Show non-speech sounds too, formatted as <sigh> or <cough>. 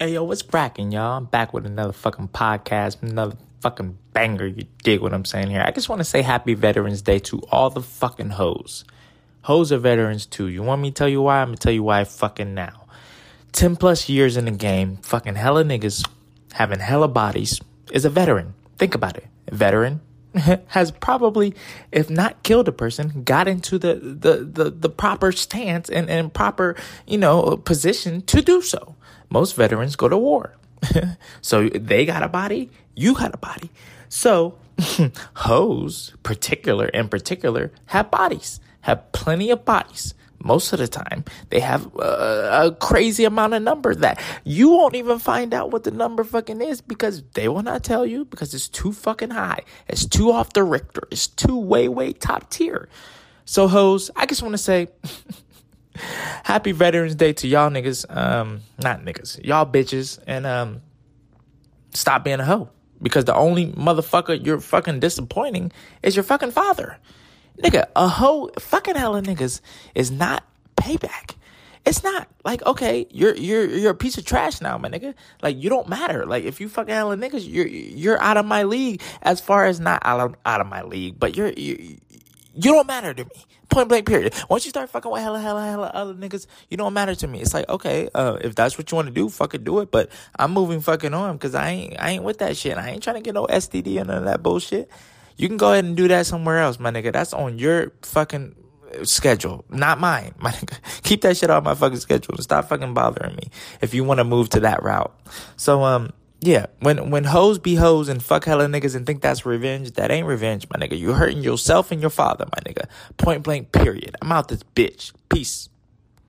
Hey yo, what's cracking, y'all? I'm back with another fucking podcast, another fucking banger. You dig what I'm saying here? I just want to say happy Veterans Day to all the fucking hoes. Hoes are veterans too. You want me to tell you why? I'm gonna tell you why fucking now. 10 plus years in the game, fucking hella niggas having hella bodies is a veteran. Think about it. A veteran <laughs> has probably, if not killed a person, got into the, the, the, the proper stance and, and proper, you know, position to do so. Most veterans go to war. <laughs> so they got a body, you got a body. So <laughs> hoes, particular in particular, have bodies, have plenty of bodies. Most of the time, they have uh, a crazy amount of number that you won't even find out what the number fucking is because they will not tell you because it's too fucking high. It's too off the Richter. It's too way, way top tier. So, hoes, I just want to say <laughs> happy Veterans Day to y'all niggas. Um, not niggas, y'all bitches, and um, stop being a hoe because the only motherfucker you're fucking disappointing is your fucking father. Nigga, a whole fucking hella niggas is not payback. It's not like okay, you're you're you're a piece of trash now, my nigga. Like you don't matter. Like if you fucking hella niggas, you're you're out of my league. As far as not out of out of my league, but you're you you don't matter to me. Point blank period. Once you start fucking with hella, hella, hella other niggas, you don't matter to me. It's like, okay, uh, if that's what you want to do, fucking do it. But I'm moving fucking on because I ain't, I ain't with that shit. I ain't trying to get no STD and none of that bullshit. You can go ahead and do that somewhere else, my nigga. That's on your fucking schedule, not mine, my nigga. <laughs> Keep that shit off my fucking schedule and stop fucking bothering me if you want to move to that route. So, um, yeah, when when hoes be hoes and fuck hella niggas and think that's revenge, that ain't revenge, my nigga. You hurting yourself and your father, my nigga. Point blank, period. I'm out this bitch. Peace.